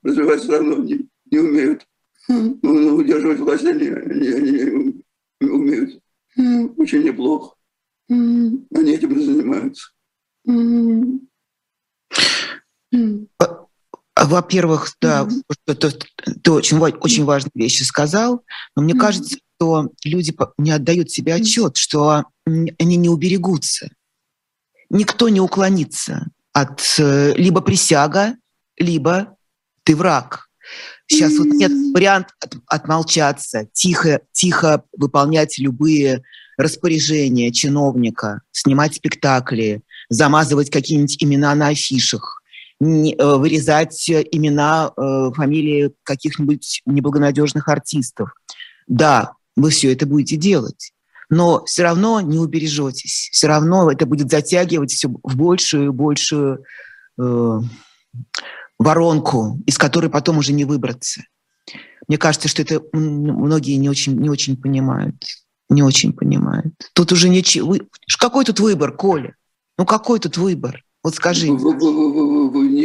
развивать страну не, не умеют. Удерживать власть они, они, они не умеют. Очень неплохо. Они этим и занимаются. Во-первых, да, ты, ты очень, очень важные вещи сказал, но мне кажется, что люди не отдают себе отчет, что они не уберегутся. Никто не уклонится от э, либо присяга, либо ты враг. Сейчас вот нет вариант от, отмолчаться, тихо, тихо выполнять любые распоряжения чиновника, снимать спектакли, замазывать какие-нибудь имена на афишах, вырезать имена, э, фамилии каких-нибудь неблагонадежных артистов. Да, вы все это будете делать, но все равно не убережетесь, все равно это будет затягивать все в большую и большую э, воронку, из которой потом уже не выбраться. Мне кажется, что это многие не очень, не очень понимают. Не очень понимают. Тут уже ничего. Какой тут выбор, Коля? Ну какой тут выбор? Вот скажи.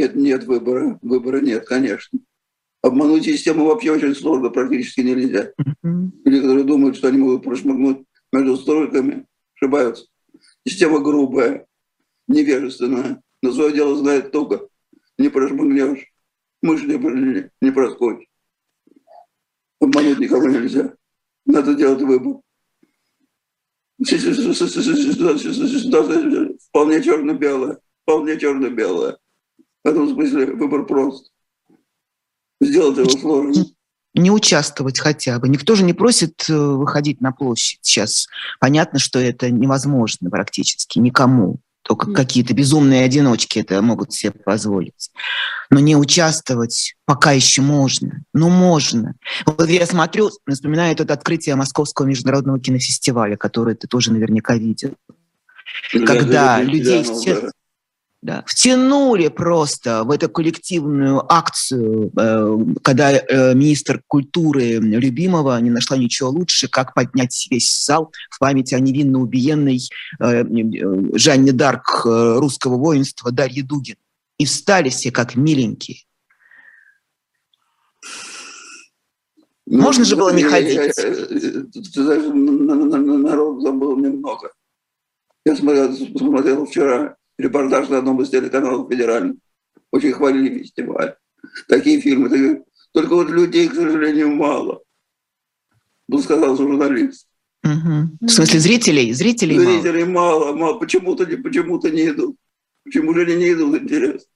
Нет, нет выбора. Выбора нет, конечно. Обмануть систему вообще очень сложно, практически нельзя. Mm-hmm. Люди, которые думают, что они могут прошмыгнуть между стройками, ошибаются. Система грубая, невежественная. Но свое дело знает только не прошмыгнешь, мышь не, не, проскочит. Обмануть никого нельзя. Надо делать выбор. Вполне черно-белое. Вполне черно-белое. В этом смысле выбор прост. Сделать его сложно не участвовать хотя бы. Никто же не просит э, выходить на площадь сейчас. Понятно, что это невозможно практически никому. Только какие-то безумные одиночки это могут себе позволить. Но не участвовать пока еще можно. Ну, можно. Вот я смотрю, вспоминаю это открытие Московского международного кинофестиваля, который ты тоже наверняка видел. Когда людей все, да, втянули просто в эту коллективную акцию, э, когда э, министр культуры Любимова не нашла ничего лучше, как поднять весь зал в память о невинно убиенной э, Жанне Дарк русского воинства Дарье Дугин. И встали все как миленькие. Ну, Можно же было не ходить. Ты знаешь, народ там было немного. Я смотрел, смотрел вчера репортаж на одном из телеканалов федеральных. Очень хвалили фестиваль. Такие фильмы. Только вот людей, к сожалению, мало. Был сказал журналист. Угу. В смысле зрителей? Зрителей, зрителей мало. мало, мало. Почему-то не, почему-то не идут. Почему же они не идут, интересно.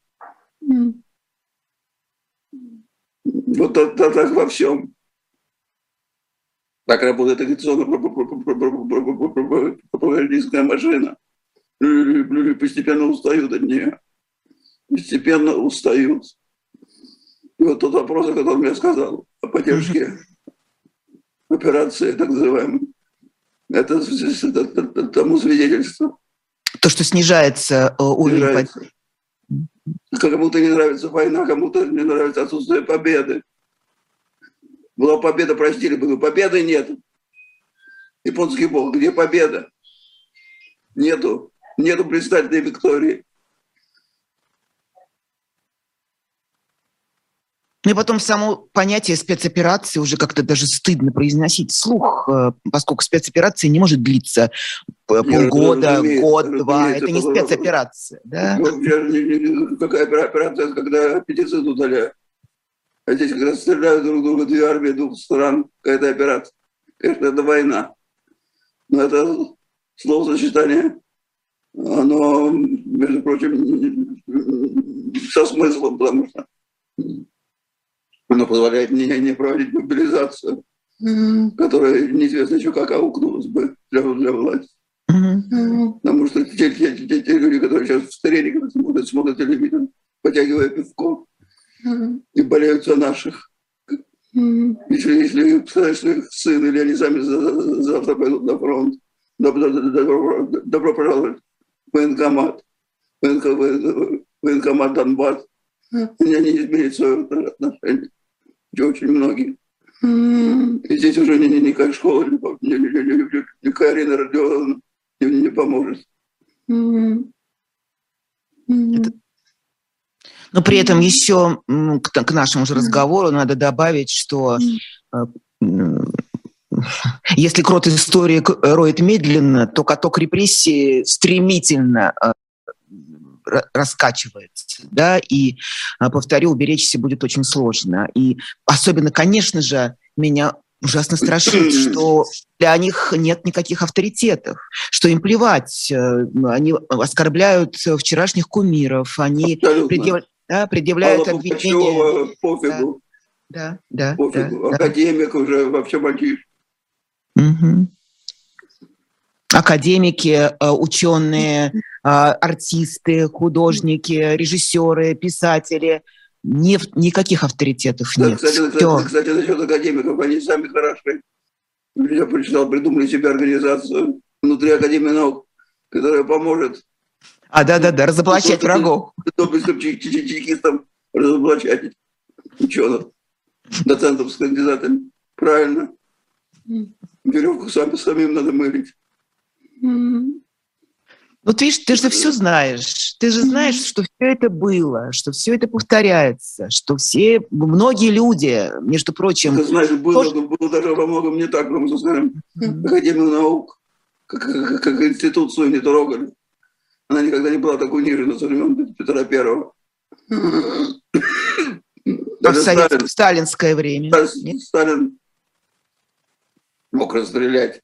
Вот так, так, так во всем. Так работает агитационная пропагандистская машина. Люди постепенно устают от нее. Постепенно устают. И вот тот вопрос, о котором я сказал, о поддержке операции, так называемой, это, это, это тому свидетельство. То, что снижается уровень снижается. Кому-то не нравится война, кому-то не нравится отсутствие победы. Была победа, простили бы, победы нет. Японский бог, где победа? Нету. Нету блистательной Виктории. Ну и потом само понятие спецоперации уже как-то даже стыдно произносить вслух, э, поскольку спецоперация не может длиться полгода, год, два. Это не спецоперация. Да? Ну, какая операция, когда петицид удаляют? А здесь, когда стреляют друг друга две армии двух стран, какая-то операция. Конечно, это война. Но это словосочетание, оно, между прочим, со смыслом, потому что оно позволяет мне не проводить мобилизацию, которая неизвестно еще как аукнулась бы для, для власти. Потому что те, те, те, те люди, которые сейчас в стареньких смотрят, смотрят телевизор, потягивая пивко, и болеют за наших. Если, если представляешь, что их сын или они сами завтра пойдут на фронт, добро, добро, добро пожаловать военкомат, военкомат Донбасс, они не изменят свое отношение. Очень многие. И здесь уже ни, ни, никакая школа, ни, ни, ни, ни, никакая Арина Родионовна не, не поможет. Это но при этом еще к, к нашему же разговору надо добавить, что э, если крот истории роет медленно, то каток репрессии стремительно э, раскачивается, да, и, э, повторю, уберечься будет очень сложно. И особенно, конечно же, меня ужасно страшит, что для них нет никаких авторитетов, что им плевать, они оскорбляют вчерашних кумиров, они предъявляют да, предъявляют Алла обвинения. пофигу. Да, да, пофигу. да. Академик да. уже вообще мальчиш. Угу. Академики, э, ученые, э, артисты, художники, режиссеры, писатели. Не, никаких авторитетов нет. Кстати, кстати, кстати, насчет академиков, они сами хороши. Я прочитал, придумали себе организацию внутри Академии наук, которая поможет а, да-да-да, разоблачать врагов. Допустим, чекистам разоблачать ученых, доцентов с кандидатами. Правильно. Веревку сами, самим надо мырить. Ну, ты, ты же все знаешь. Ты же знаешь, что все это было, что все это повторяется, что все, многие люди, между прочим... Ты знаешь, было, тоже... было даже во многом не так, потому что, скажем, Академию наук, как, как, как институцию не трогали. Она никогда не была так унижена со времен Петра Первого. А в, Сталин, сталинское время. Сталин, Сталин мог расстрелять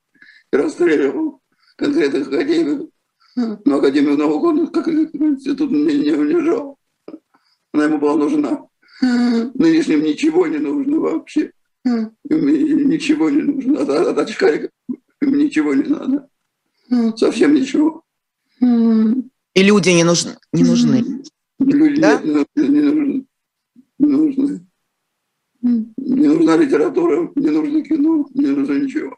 и расстреливал конкретных академиков. Но Академию наук он как институт не, не унижал. Она ему была нужна. Нынешним ничего не нужно вообще. Им ничего не нужно. От, от, от им ничего не надо. Совсем ничего. И люди не нужны. Не нужны. Люди да? не, не нужны. Не нужны. Не нужна литература, не нужно кино, не нужно ничего.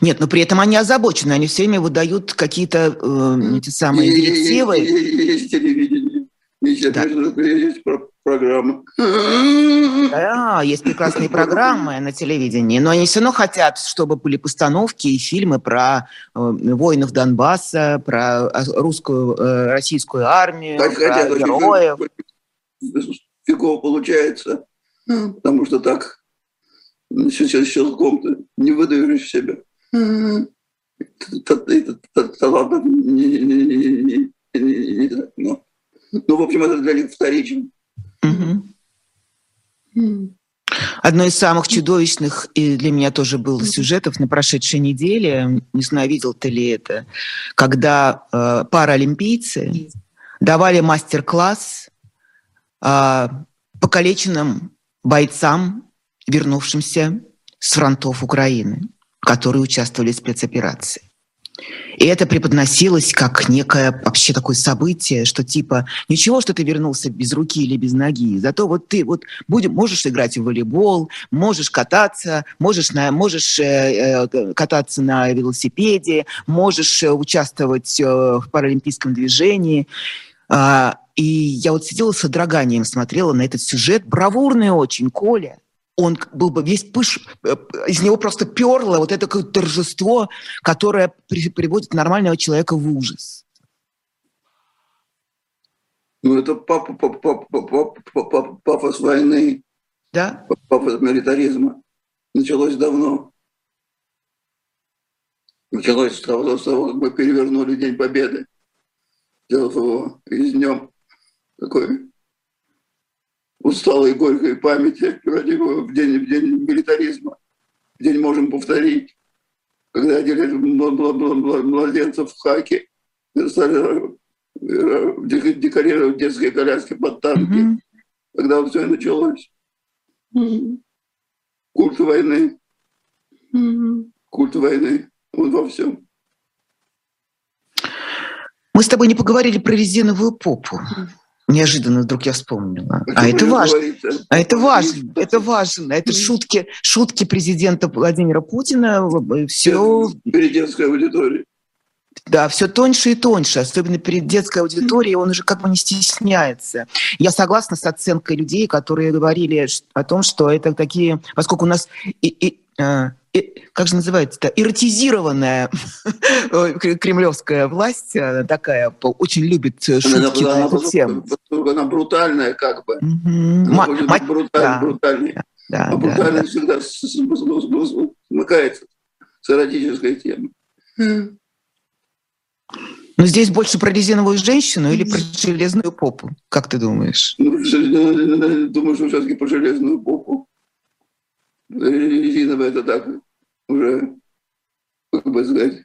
Нет, но при этом они озабочены, они все время выдают какие-то э, эти самые директивы. Есть телевидение, есть, да. есть программы. Да, есть прекрасные программы на телевидении, но они все равно хотят, чтобы были постановки и фильмы про э, воинов Донбасса, про русскую, э, российскую армию, так про хотят, героев. Фигово получается, потому что так сейчас щелком-то не выдаешь себя. талантов не, не, не, не, не, не, ну, ну, в общем, это для них вторично. Одно из самых чудовищных и для меня тоже было сюжетов на прошедшей неделе, не знаю, видел ты ли это, когда э, паралимпийцы давали мастер-класс э, покалеченным бойцам, вернувшимся с фронтов Украины, которые участвовали в спецоперации. И это преподносилось как некое вообще такое событие, что типа ничего, что ты вернулся без руки или без ноги, зато вот ты вот будем, можешь играть в волейбол, можешь кататься, можешь, на, можешь э, э, кататься на велосипеде, можешь э, участвовать э, в паралимпийском движении. Э, и я вот сидела с содроганием, смотрела на этот сюжет, бравурный очень, Коля он был бы весь пыш, э, из него просто перло вот это какое-то торжество, которое при, приводит нормального человека в ужас. Ну, это папа, папа, папа, папа, папа, с войны, да? папа с милитаризма. Началось давно. Началось с того, с того, как мы перевернули День Победы, сделав его из днем такой усталой горькой памяти вроде бы в день, в день милитаризма. В день можем повторить, когда одели младенцев в хаки, стали э, декорировать детские коляски под танки. Mm-hmm. Когда все началось. Mm-hmm. Культ войны. Mm-hmm. Культ войны. Вот во всем. Мы с тобой не поговорили про резиновую попу. Неожиданно вдруг я вспомнила. А это важно. А это важно. Это важно. Это шутки, шутки президента Владимира Путина. Все. Перед детской аудиторией. Да, все тоньше и тоньше, особенно перед детской аудиторией, он уже как бы не стесняется. Я согласна с оценкой людей, которые говорили о том, что это такие, поскольку у нас и, и, как же называется-то, эротизированная кремлевская власть такая, очень любит шутки она, на она, эту тему. Она брутальная как бы. Угу. Она М- мать, бруталь, да, брутальной. Да, а брутальность да, да. всегда смыкается с эротической темой. Но здесь больше про резиновую женщину или про железную попу? Как ты думаешь? Ну, думаю, что все-таки про железную попу резиновая это так уже, как бы сказать,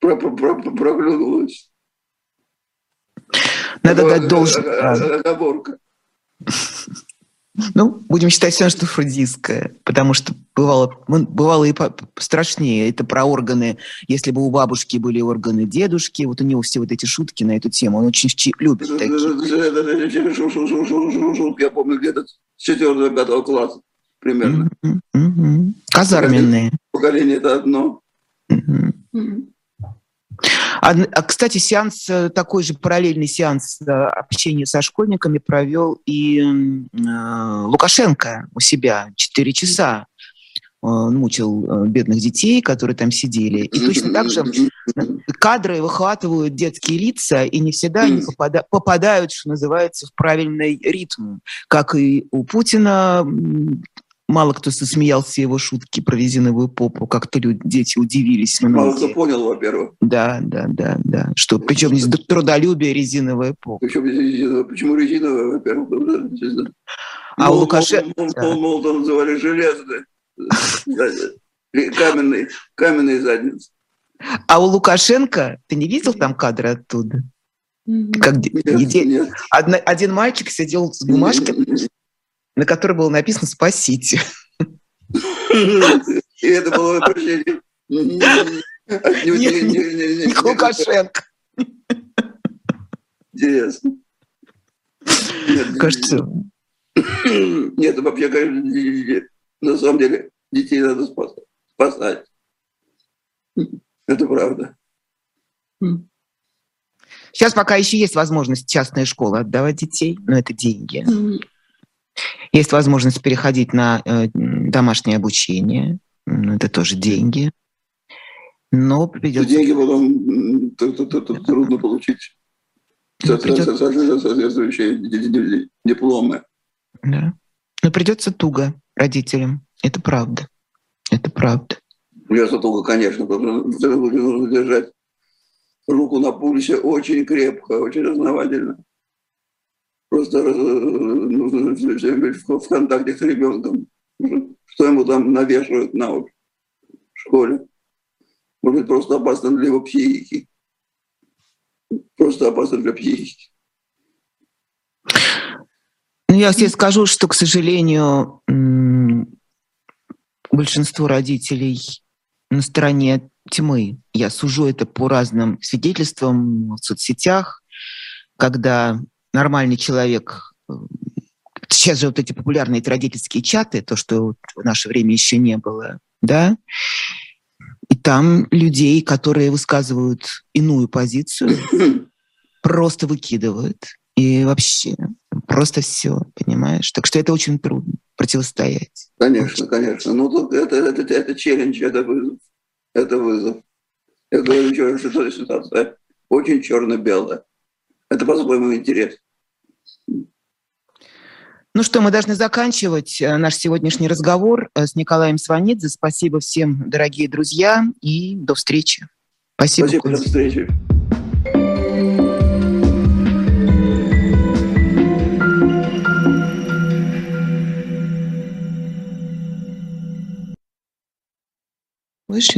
проглянулась. Надо дать должное. Оговорка. Ну, будем считать все, что фрудистское, потому что бывало, бывало и страшнее. Это про органы. Если бы у бабушки были органы дедушки, вот у него все вот эти шутки на эту тему, он очень любит такие. Я помню где-то с 4-5 класса примерно. Mm-hmm. Казарменные. Поколение это одно. Mm-hmm. А, кстати, сеанс, э, такой же параллельный сеанс э, общения со школьниками провел и э, Лукашенко у себя 4 часа. Он мучил бедных детей, которые там сидели. И точно так же кадры выхватывают детские лица, и не всегда они попада- попадают, что называется, в правильный ритм. Как и у Путина Мало кто засмеялся его шутки про резиновую попу. Как-то люди, дети удивились. Многие. Мало кто понял, во-первых. Да, да, да, да. Что, причем здесь трудолюбие резиновая попа. Причем резиновая? Почему резиновая, во-первых? А у Лукашенко... Молотов называли железной. Каменный, каменный задницы. А у Лукашенко, ты не видел там кадры оттуда? Как нет, нет. Одна, один мальчик сидел с бумажкой, на которой было написано «Спасите». И это было обращение не Лукашенко. Интересно. Кажется... Нет, вообще, конечно, на самом деле детей надо спасать. Это правда. Сейчас пока еще есть возможность частные школы отдавать детей, но это деньги. Есть возможность переходить на э, домашнее обучение. Это тоже деньги. Но придется... Деньги потом трудно получить. Соответствующие дипломы. Да. Но придется туго родителям. Это правда. Это правда. Придется долго, конечно, нужно держать руку на пульсе очень крепко, очень основательно. Просто э, нужно в контакте с ребенком. Что ему там навешивают на уши в школе. Может быть, просто опасно для его психики. Просто опасно для психики. Ну, я тебе скажу, что, к сожалению, большинство родителей на стороне тьмы. Я сужу это по разным свидетельствам в соцсетях, когда нормальный человек э, сейчас же вот эти популярные родительские чаты, то, что в наше время еще не было, да, и там людей, которые высказывают иную позицию, просто выкидывают. И вообще, просто все, понимаешь? Так что это очень трудно противостоять. Конечно, конечно. Ну, это, это, это, это челлендж, это вызов. Это вызов. Эта ситуация очень черно-белая. Это, по-моему, интересно. Ну что, мы должны заканчивать э, наш сегодняшний разговор э, с Николаем Сванидзе. Спасибо всем, дорогие друзья, и до встречи. Спасибо. Спасибо, до встречи. Вышли.